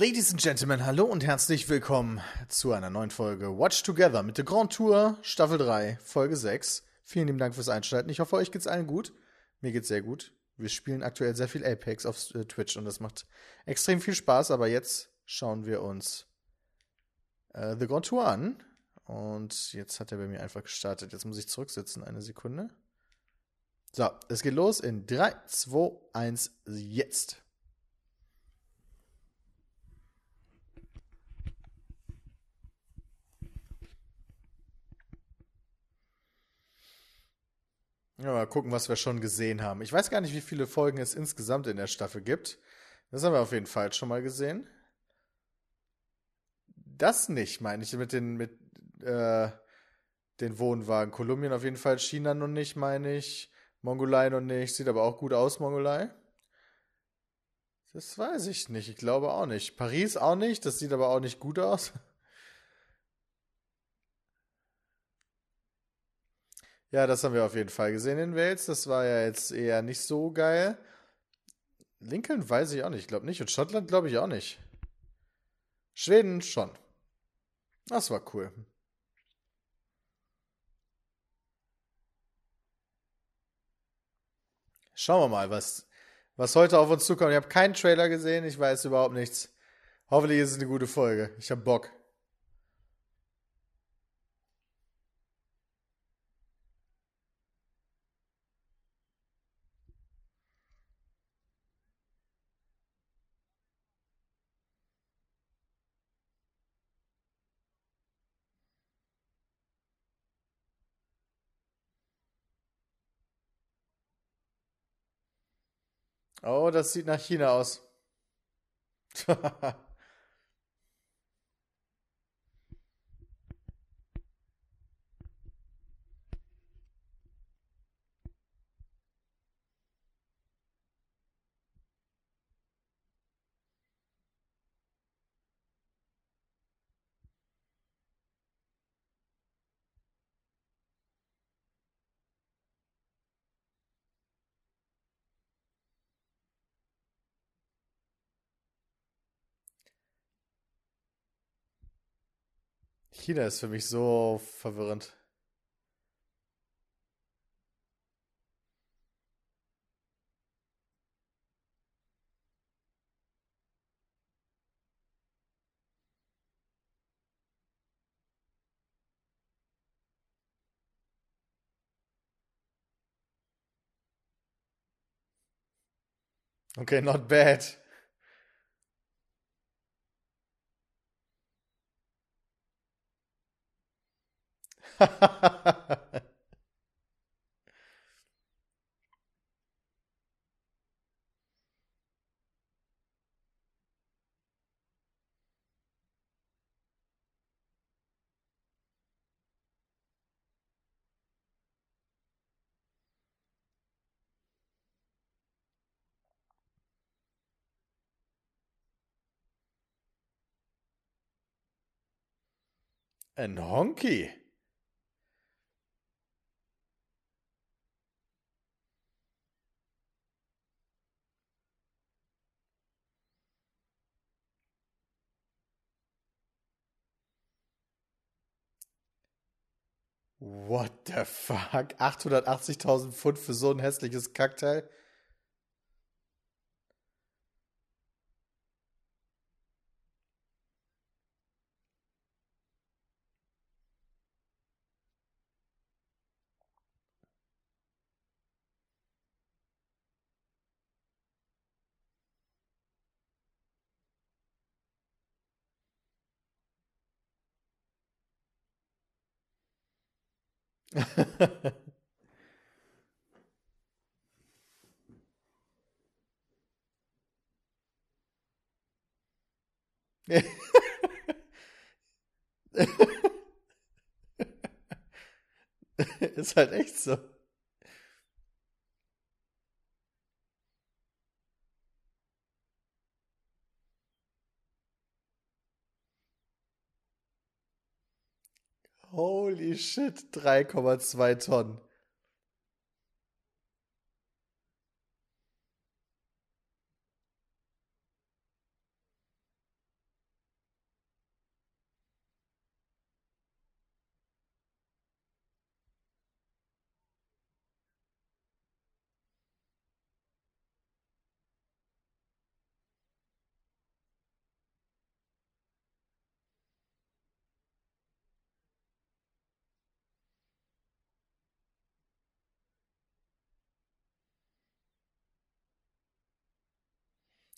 Ladies and Gentlemen, hallo und herzlich willkommen zu einer neuen Folge Watch Together mit der Grand Tour Staffel 3, Folge 6. Vielen lieben Dank fürs Einschalten. Ich hoffe, euch geht's allen gut. Mir geht's sehr gut. Wir spielen aktuell sehr viel Apex auf äh, Twitch und das macht extrem viel Spaß, aber jetzt schauen wir uns äh, The Grand Tour an. Und jetzt hat er bei mir einfach gestartet. Jetzt muss ich zurücksitzen, eine Sekunde. So, es geht los in 3, 2, 1, jetzt. Ja, mal gucken, was wir schon gesehen haben. Ich weiß gar nicht, wie viele Folgen es insgesamt in der Staffel gibt. Das haben wir auf jeden Fall schon mal gesehen. Das nicht, meine ich, mit den, mit, äh, den Wohnwagen. Kolumbien auf jeden Fall, China noch nicht, meine ich. Mongolei noch nicht. Sieht aber auch gut aus, Mongolei. Das weiß ich nicht. Ich glaube auch nicht. Paris auch nicht. Das sieht aber auch nicht gut aus. Ja, das haben wir auf jeden Fall gesehen in Wales. Das war ja jetzt eher nicht so geil. Lincoln weiß ich auch nicht, ich glaube nicht. Und Schottland glaube ich auch nicht. Schweden schon. Das war cool. Schauen wir mal, was, was heute auf uns zukommt. Ich habe keinen Trailer gesehen, ich weiß überhaupt nichts. Hoffentlich ist es eine gute Folge. Ich habe Bock. Oh, das sieht nach China aus. China ist für mich so verwirrend. Okay, not bad. Ein Honky. What the fuck? 880.000 Pfund für so ein hässliches Kackteil? Ist halt echt so. Holy shit, 3,2 Tonnen.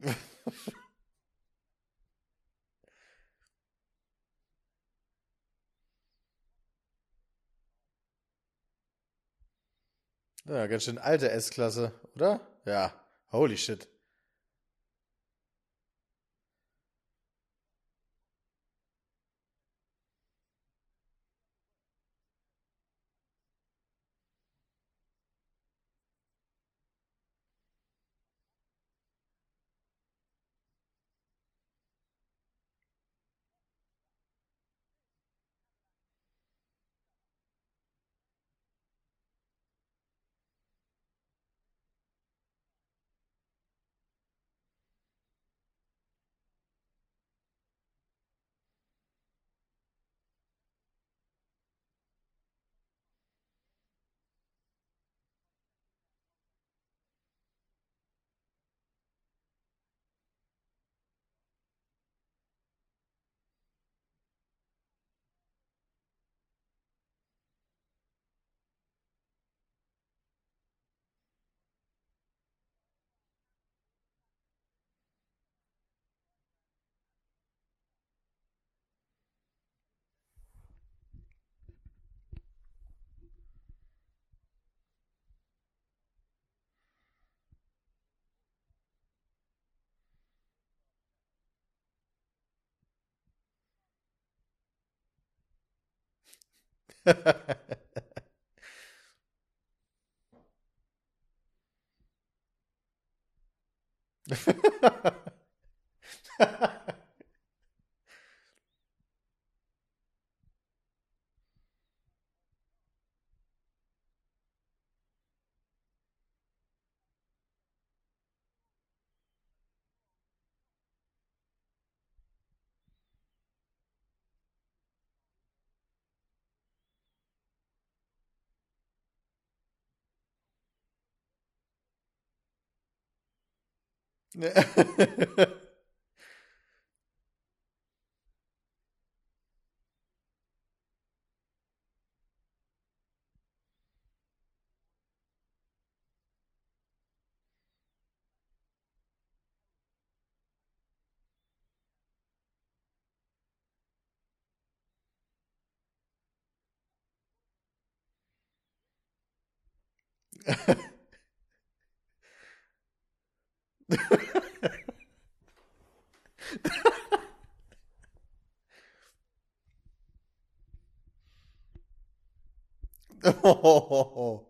Ja, ganz schön alte S-Klasse, oder? Ja, holy shit. Ha ha ha. Ha ha ha. oh.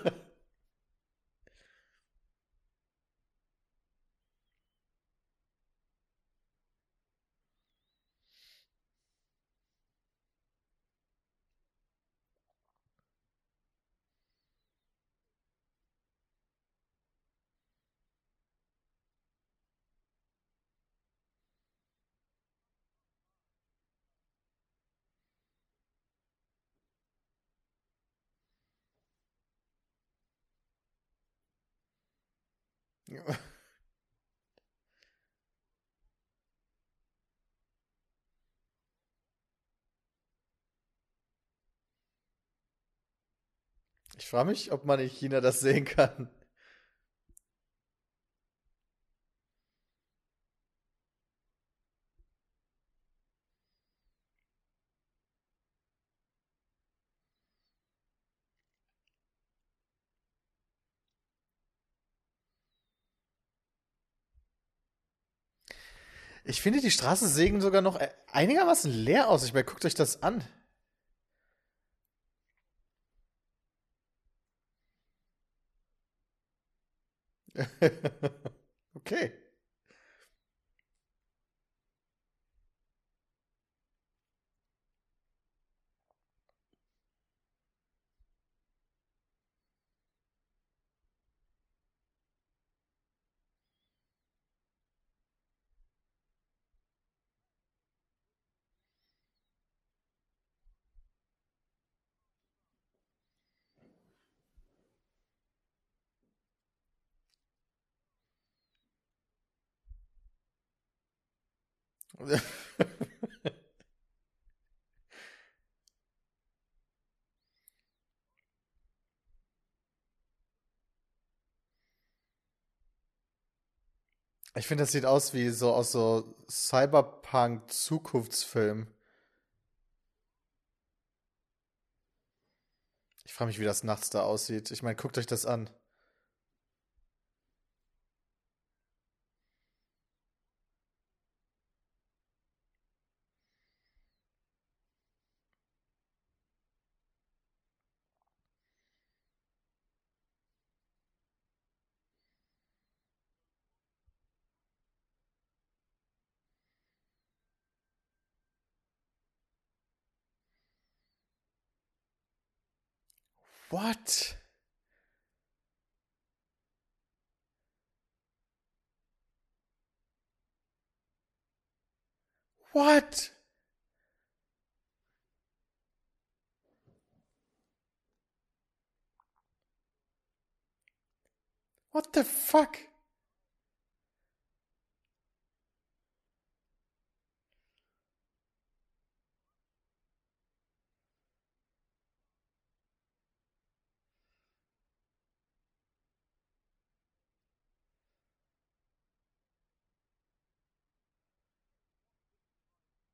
Ich frage mich, ob man in China das sehen kann. Ich finde, die Straßen sehen sogar noch äh, einigermaßen leer aus. Ich meine, guckt euch das an. Okay. Ich finde, das sieht aus wie so aus so Cyberpunk-Zukunftsfilm. Ich frage mich, wie das nachts da aussieht. Ich meine, guckt euch das an. What? What? What the fuck?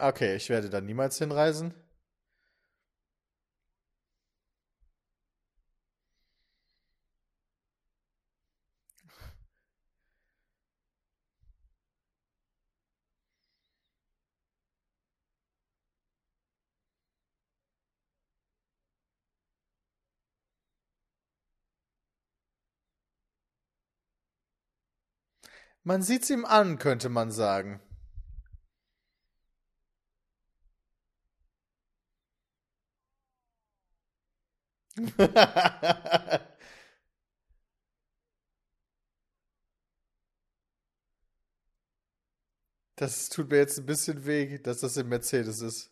Okay, ich werde da niemals hinreisen. Man sieht's ihm an, könnte man sagen. Das tut mir jetzt ein bisschen weh, dass das im Mercedes ist.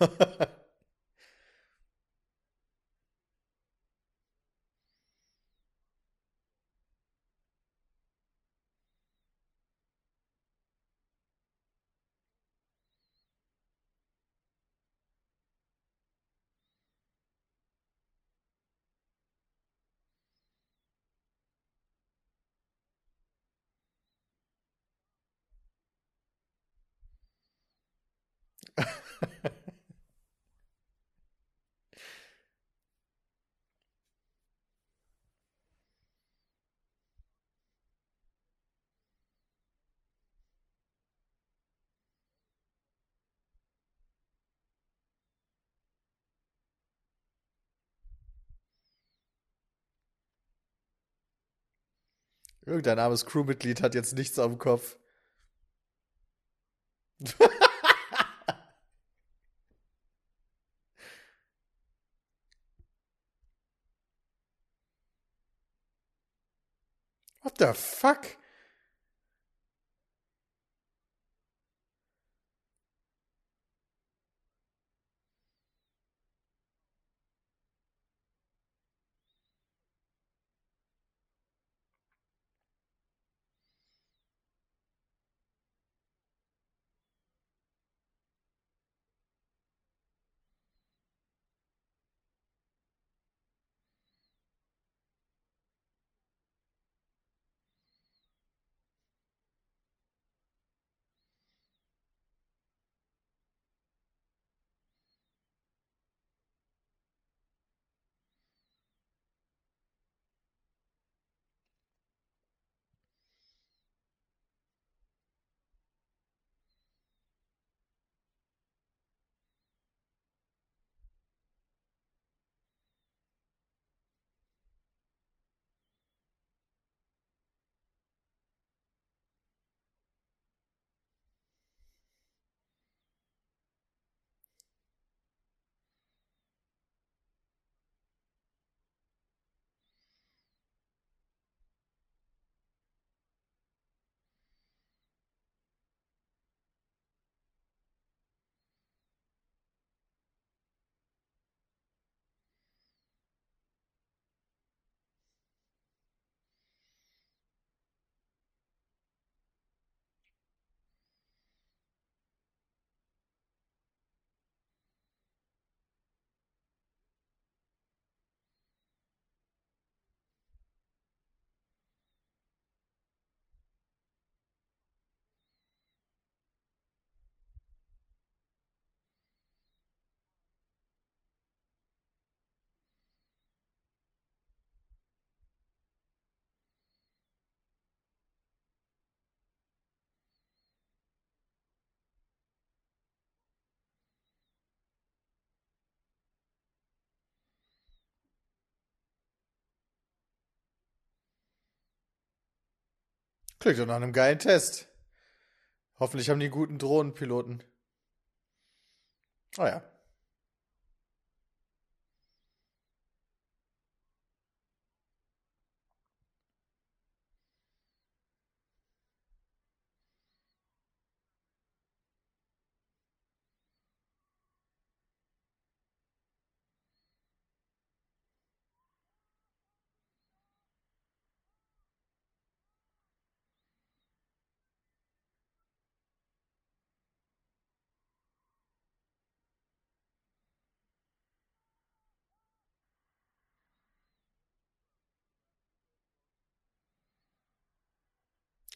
Ha ha ha. Ha ha ha! Irgendein armes Crewmitglied hat jetzt nichts am Kopf. What the fuck? Klingt doch nach einem geilen Test. Hoffentlich haben die guten Drohnenpiloten. Oh ja.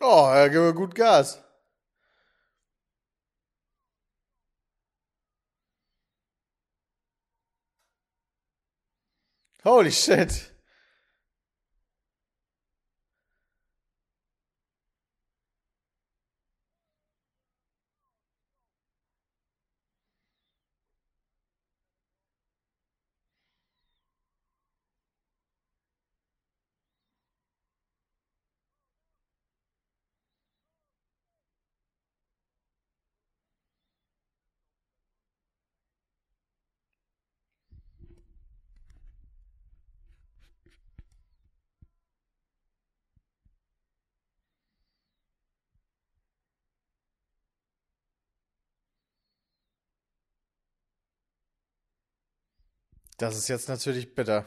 Oh, er gibt gut Gas. Holy shit. Das ist jetzt natürlich bitter.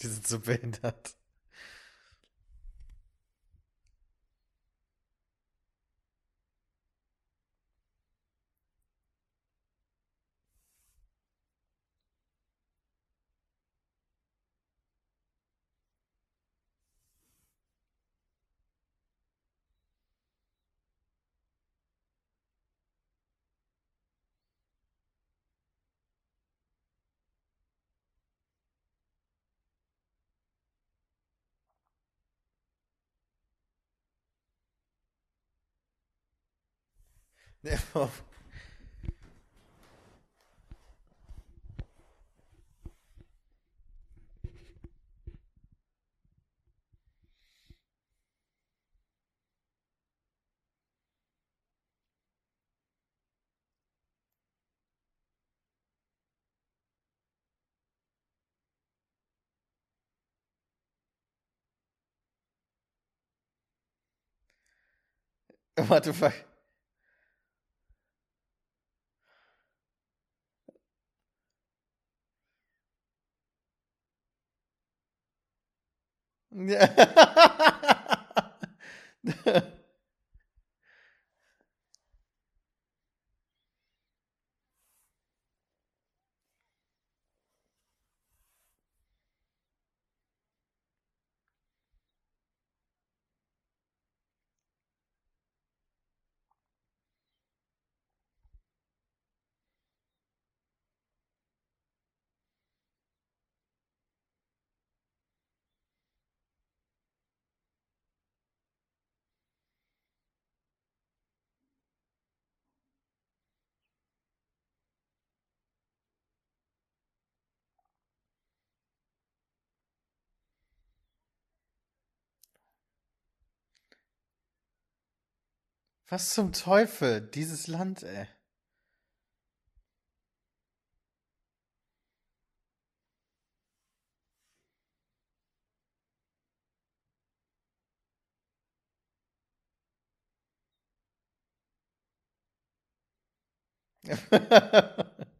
Die sind so behindert. Warte, fuck. Ja. Was zum Teufel? Dieses Land, ey.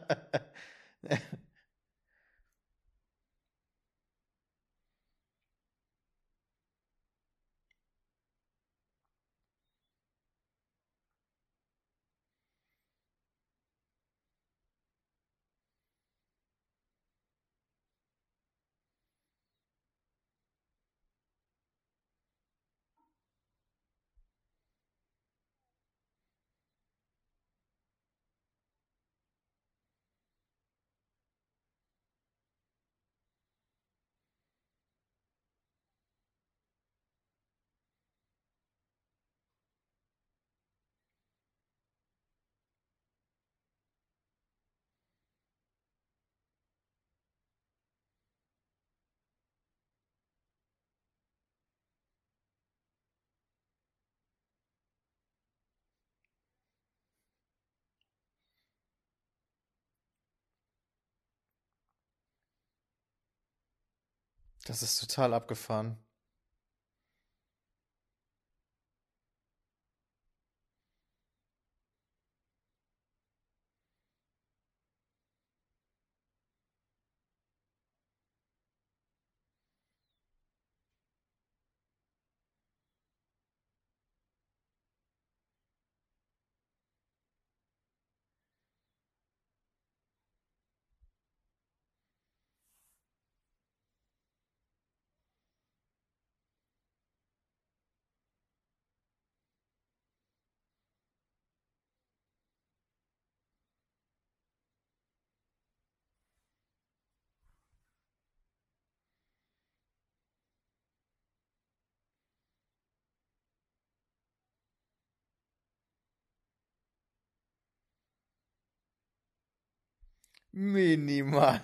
Das ist total abgefahren. Minimal.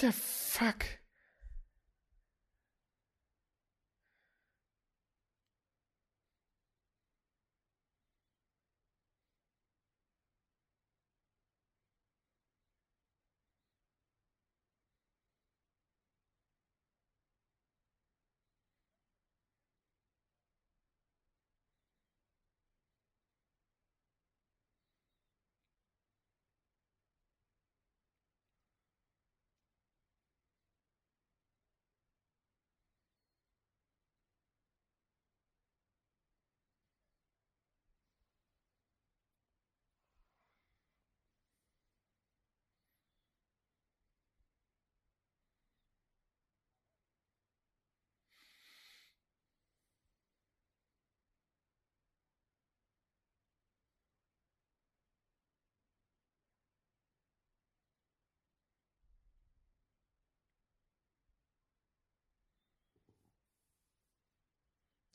The fuck?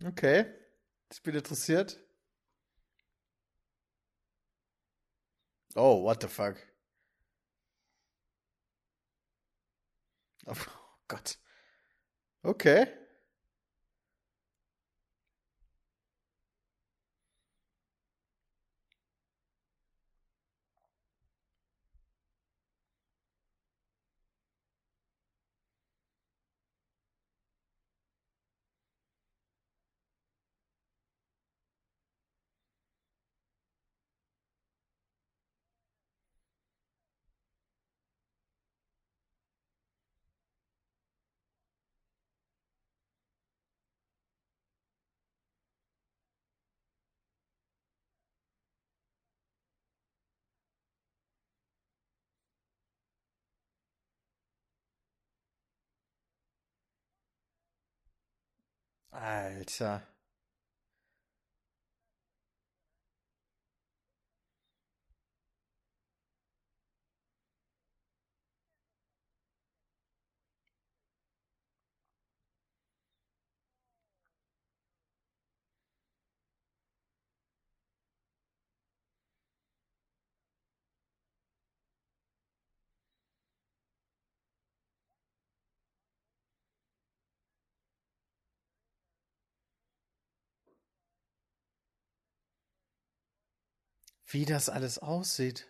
Okay. Ich bin interessiert. Oh, what the fuck? Oh Gott. Okay. Alter. Wie das alles aussieht.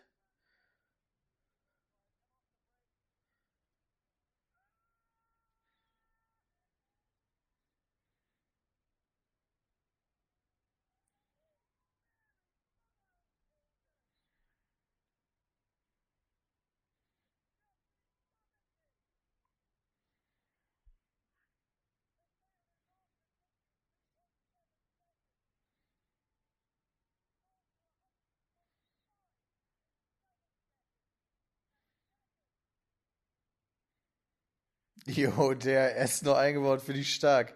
Jo, der ist nur eingebaut für die stark.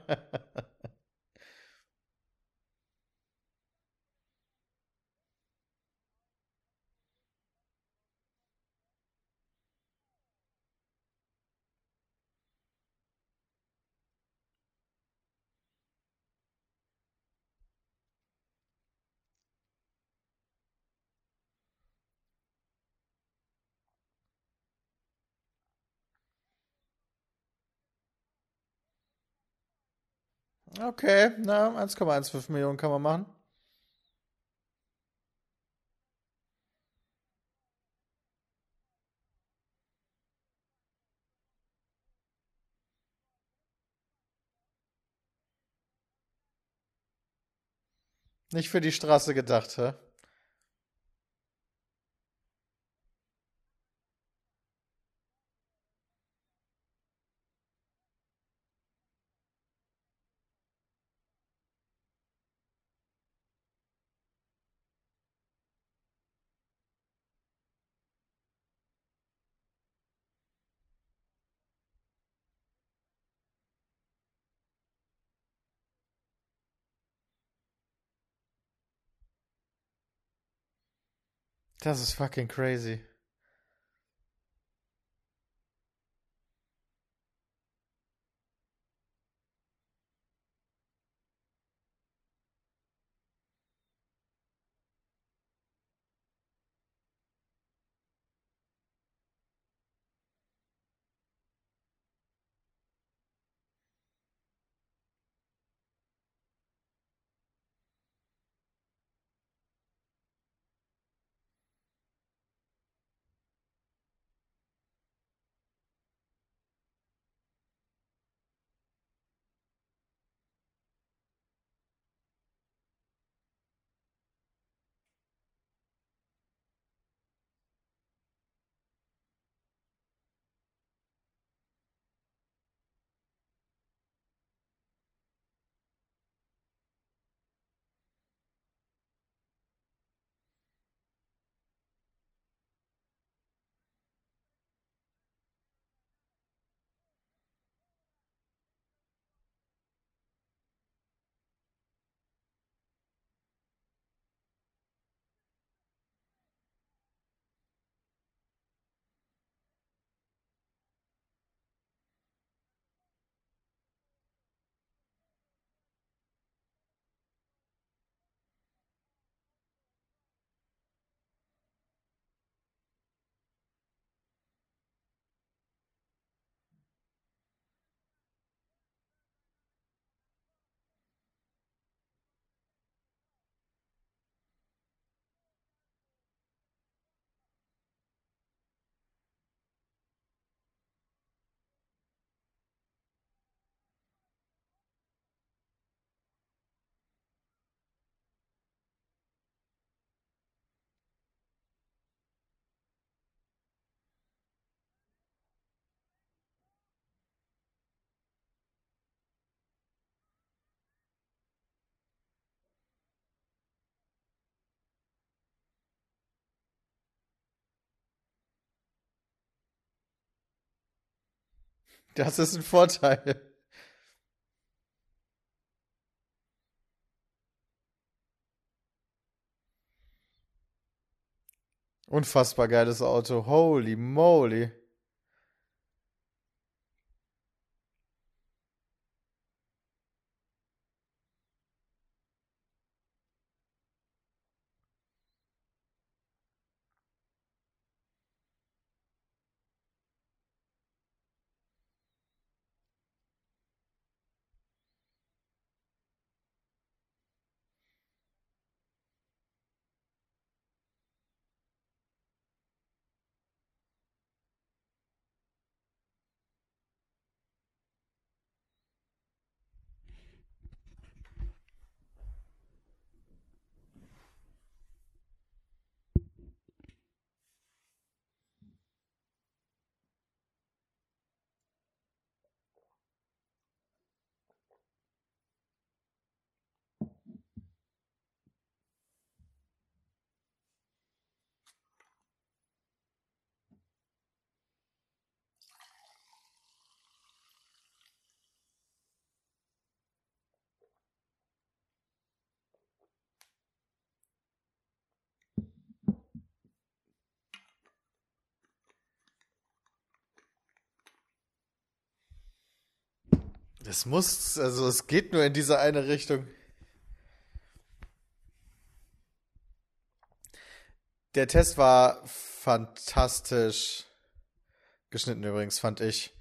Okay, na, 1,15 Millionen kann man machen. Nicht für die Straße gedacht, hä? Das ist fucking crazy. Das ist ein Vorteil. Unfassbar geiles Auto. Holy moly. Es muss, also es geht nur in diese eine Richtung. Der Test war fantastisch geschnitten übrigens, fand ich.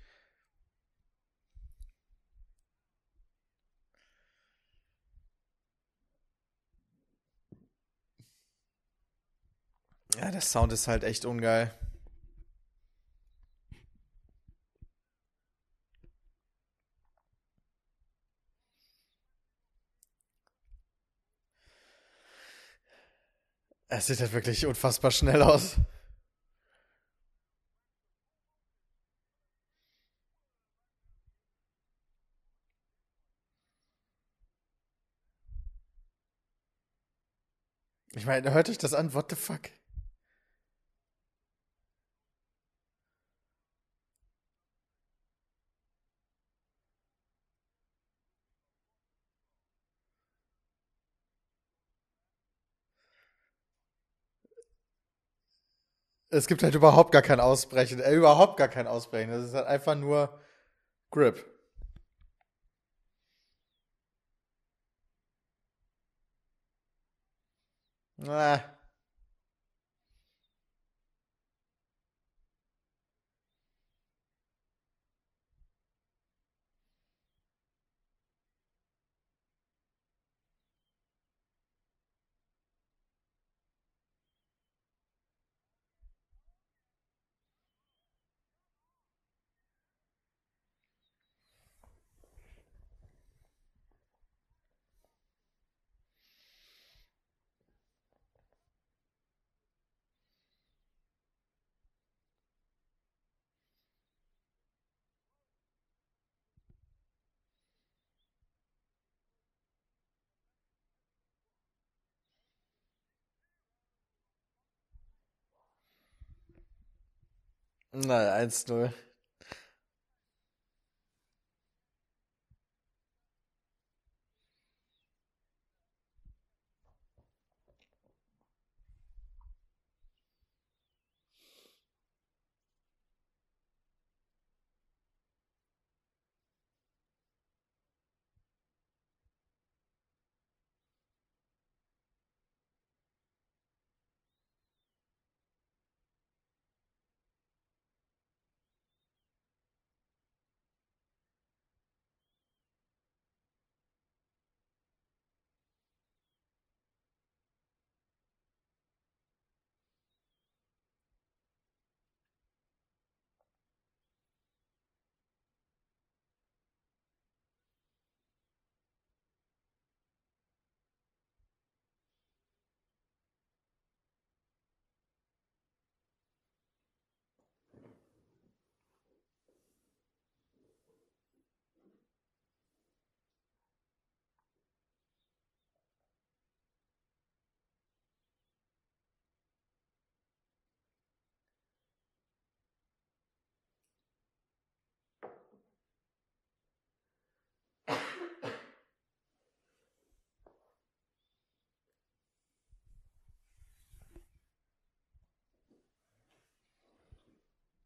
Ja, der Sound ist halt echt ungeil. Es sieht halt wirklich unfassbar schnell aus. Ich meine, hört euch das an? What the fuck? Es gibt halt überhaupt gar kein Ausbrechen. Äh, überhaupt gar kein Ausbrechen. Das ist halt einfach nur Grip. Äh. Naja, 1-0.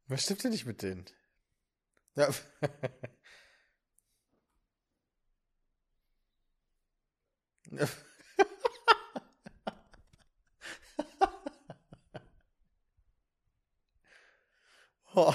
Was stimmt denn nicht mit denen? Ja. oh.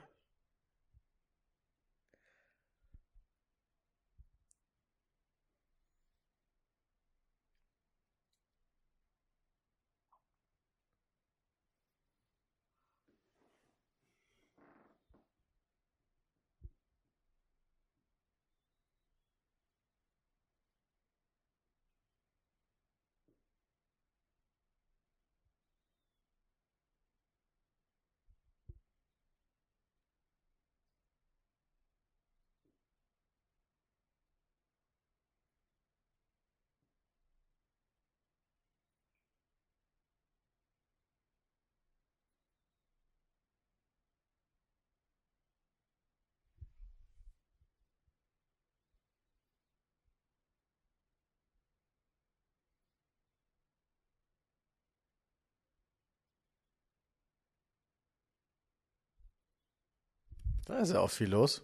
Da ist ja auch viel los.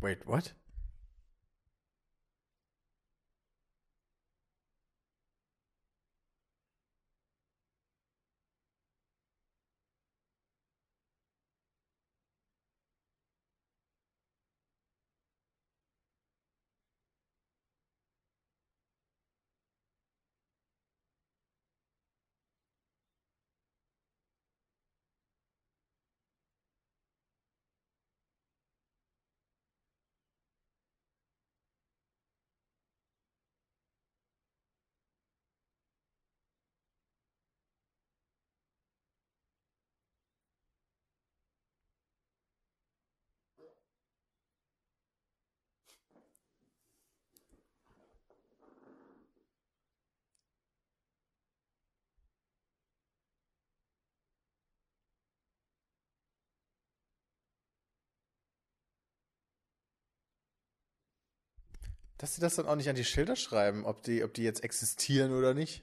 Wait, what? Dass sie das dann auch nicht an die Schilder schreiben, ob die, ob die jetzt existieren oder nicht.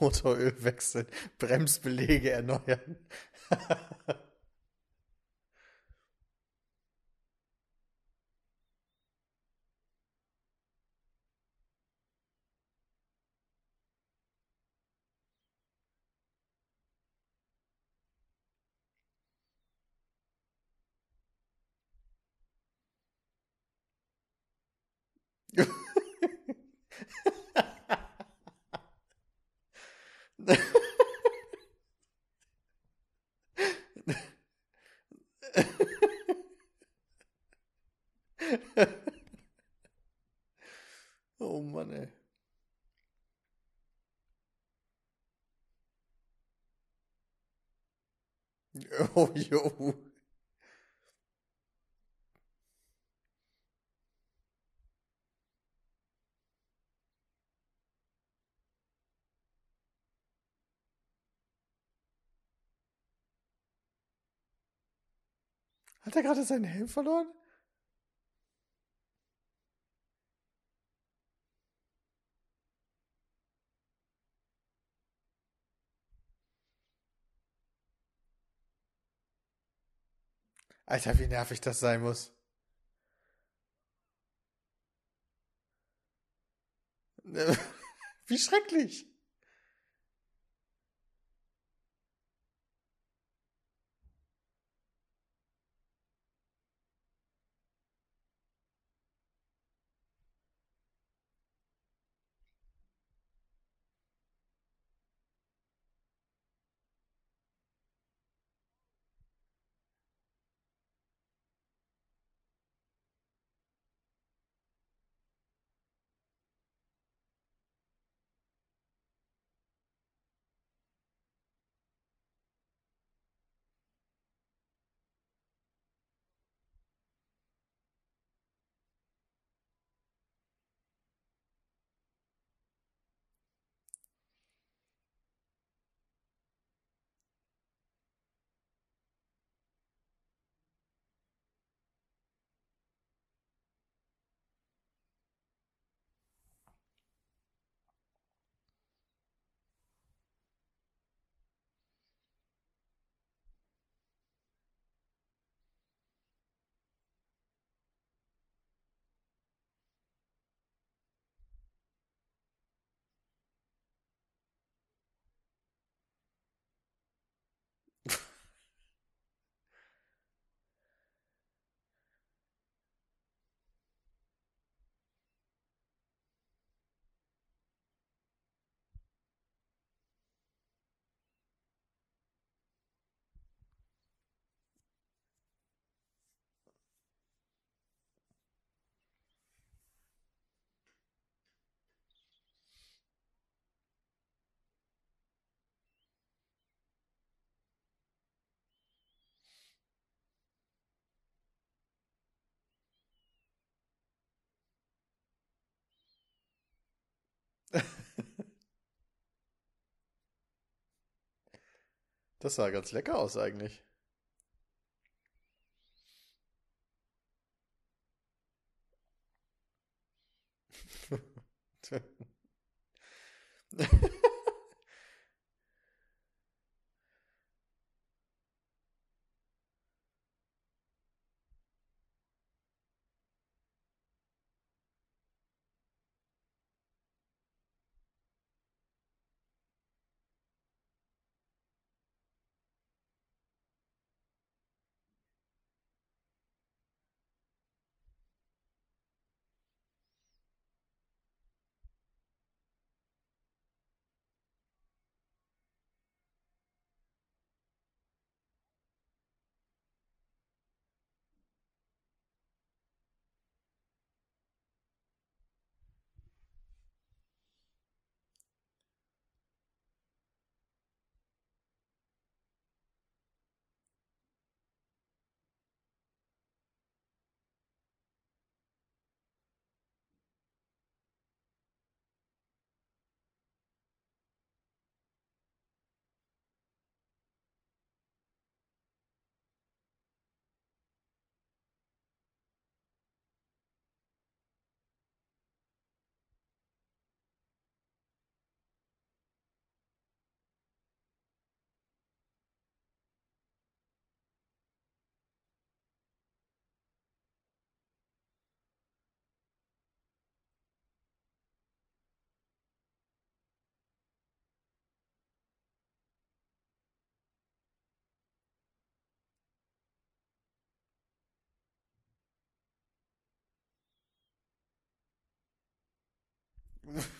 Motoröl wechseln, Bremsbeläge erneuern. Oh Mann, ey. Oh, jo. Hat er gerade seinen Helm verloren? Alter, wie nervig das sein muss. Wie schrecklich. Das sah ganz lecker aus eigentlich.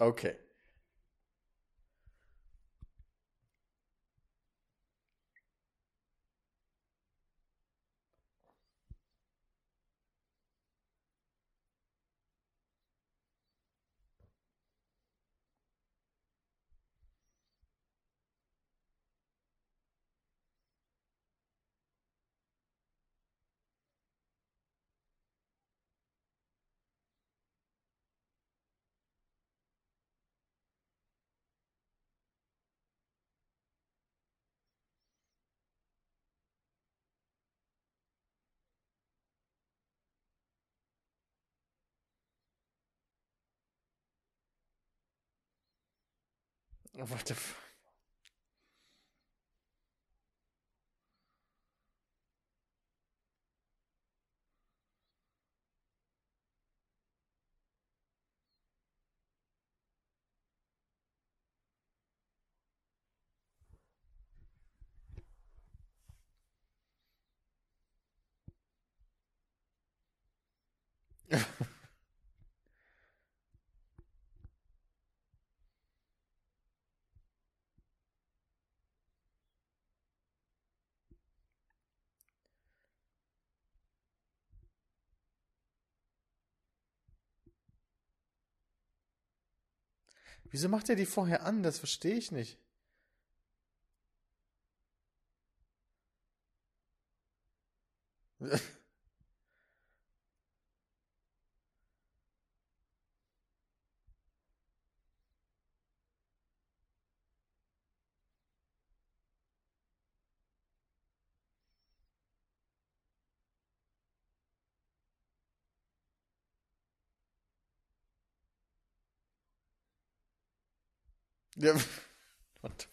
Okay. What the fuck? Wieso macht er die vorher an? Das verstehe ich nicht. What the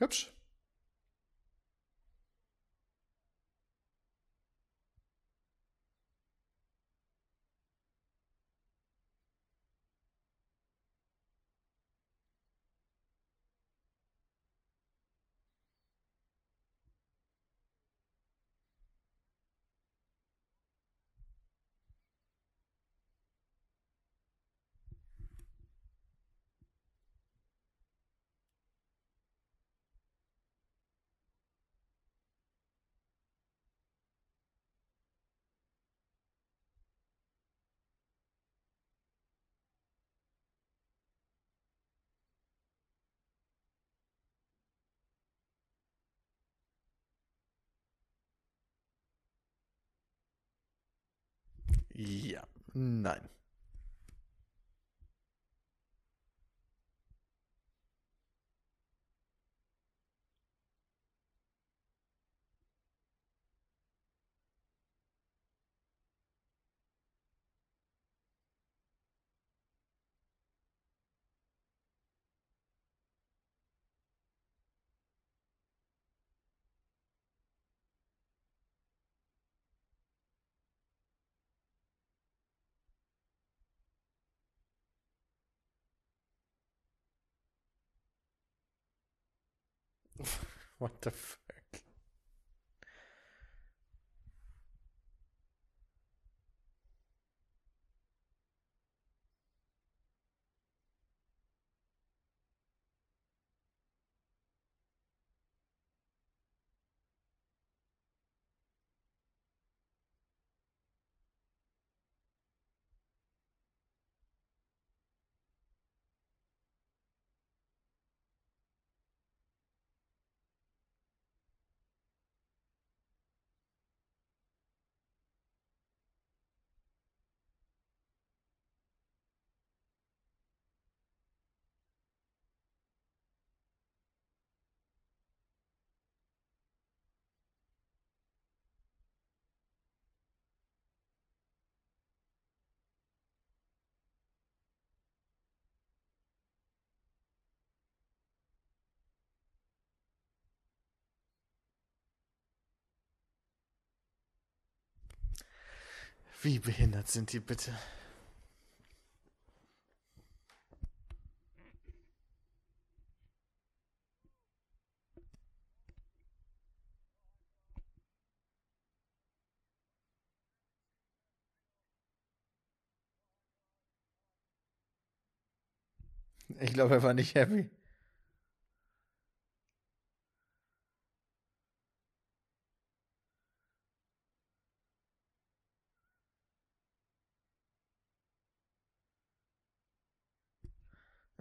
Hübsch. Ja, nein. What the fuck? Wie behindert sind die bitte? Ich glaube, er war nicht happy.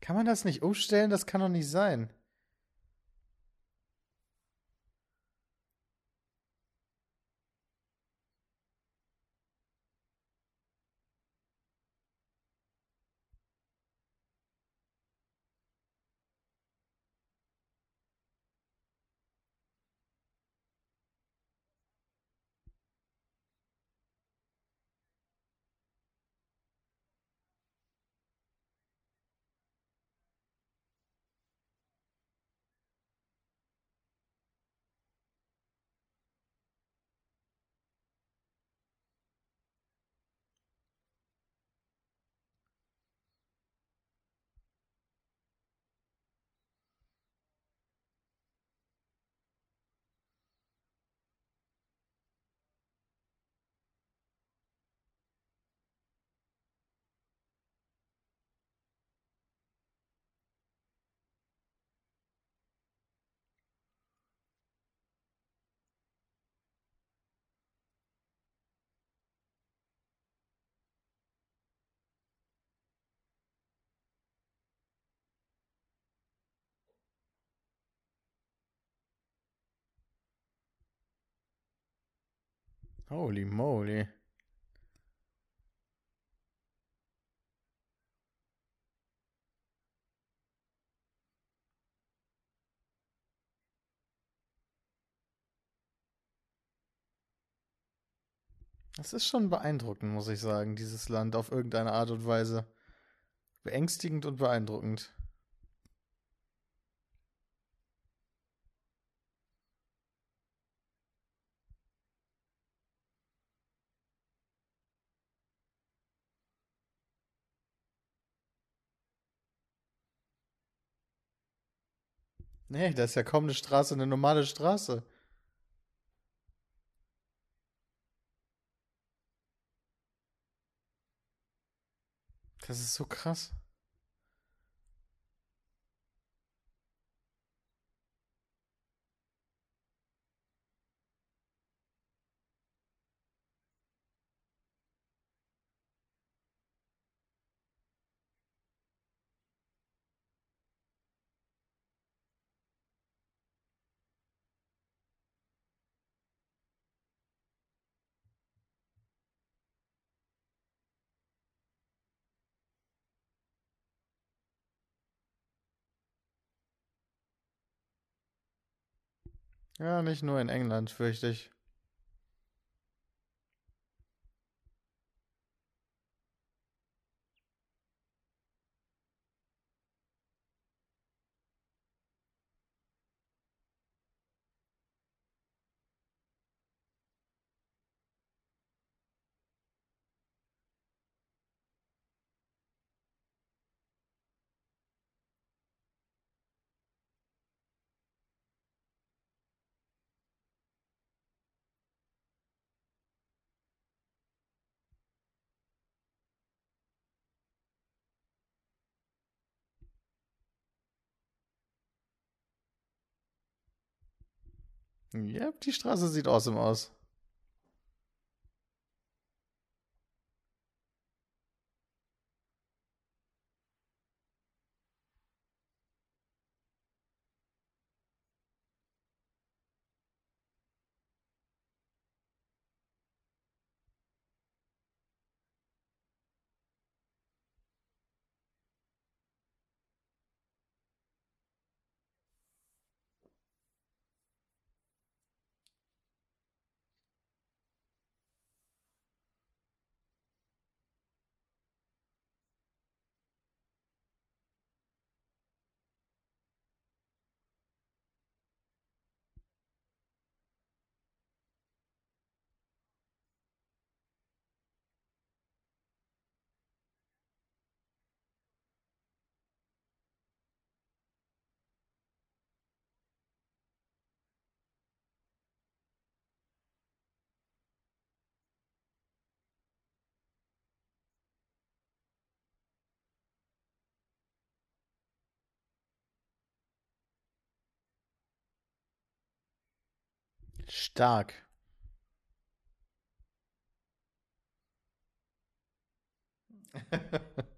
Kann man das nicht umstellen? Das kann doch nicht sein. Holy moly. Das ist schon beeindruckend, muss ich sagen, dieses Land auf irgendeine Art und Weise. Beängstigend und beeindruckend. Nee, das ist ja kaum eine Straße, eine normale Straße. Das ist so krass. Ja, nicht nur in England, fürchte ich. Ja, die Straße sieht awesome aus. Stark.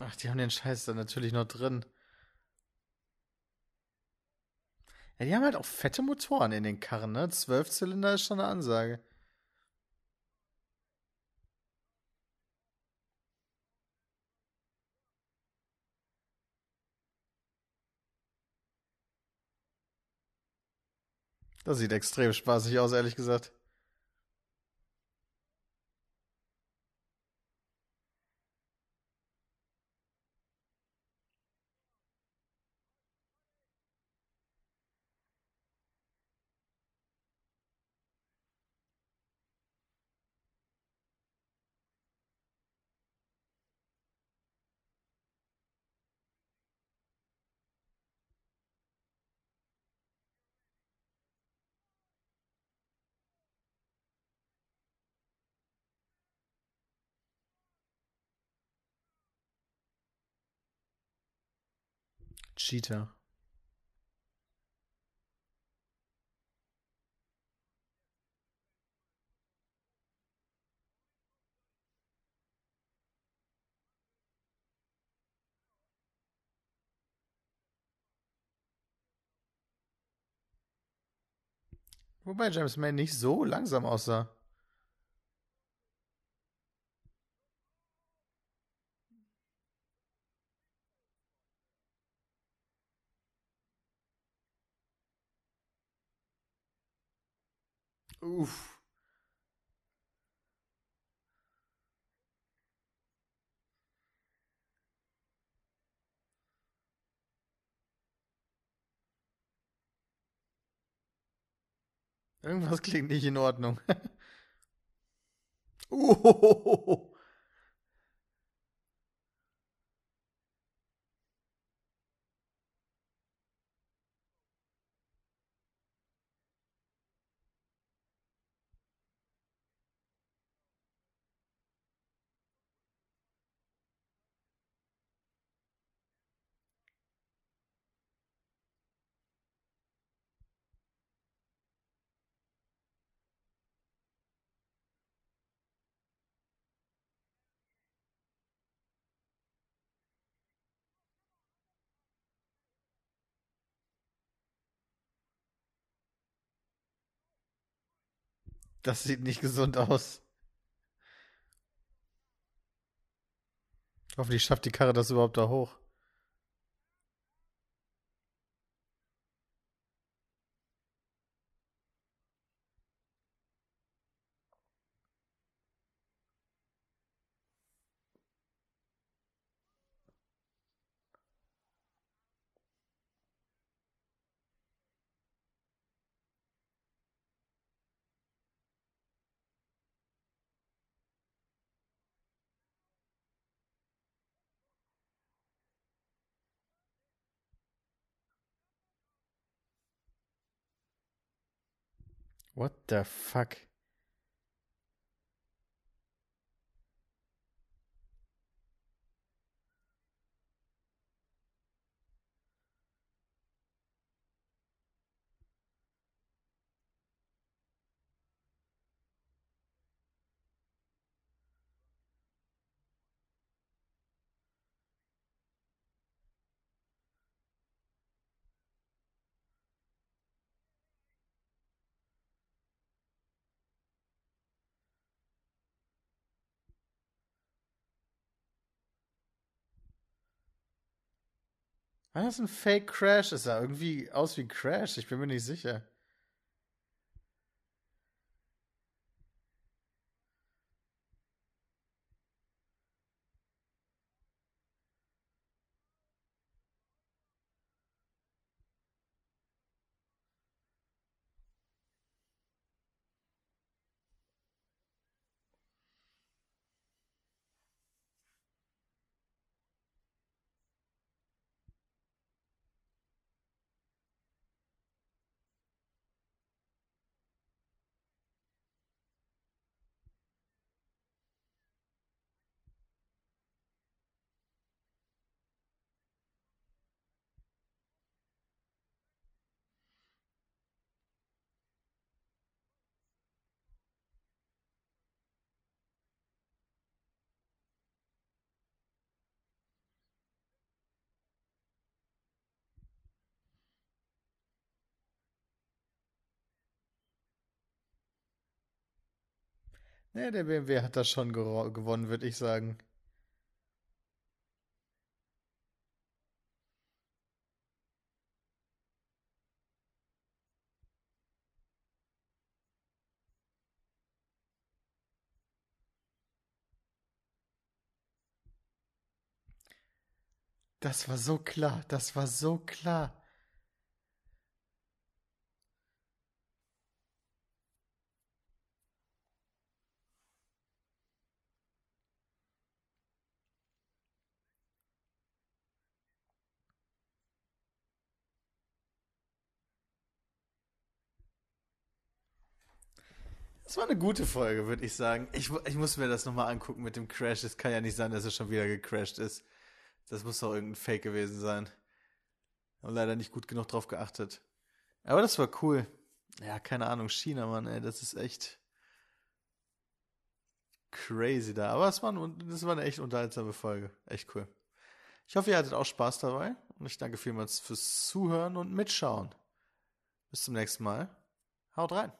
Ach, die haben den Scheiß da natürlich noch drin. Ja, die haben halt auch fette Motoren in den Karren, ne? Zwölfzylinder ist schon eine Ansage. Das sieht extrem spaßig aus, ehrlich gesagt. Cheater. Wobei James May nicht so langsam aussah. Uff. Irgendwas klingt nicht in Ordnung. uh. Das sieht nicht gesund aus. Hoffentlich schafft die Karre das überhaupt da hoch. What the fuck? War das ein Fake Crash? Es sah irgendwie aus wie Crash. Ich bin mir nicht sicher. Nee, der BMW hat das schon gewonnen, würde ich sagen. Das war so klar, das war so klar. Das war eine gute Folge, würde ich sagen. Ich, ich muss mir das nochmal angucken mit dem Crash. Es kann ja nicht sein, dass er schon wieder gecrashed ist. Das muss doch irgendein Fake gewesen sein. Haben leider nicht gut genug drauf geachtet. Aber das war cool. Ja, keine Ahnung, China, Mann, ey, das ist echt crazy da. Aber es war, das war eine echt unterhaltsame Folge. Echt cool. Ich hoffe, ihr hattet auch Spaß dabei und ich danke vielmals fürs Zuhören und Mitschauen. Bis zum nächsten Mal. Haut rein.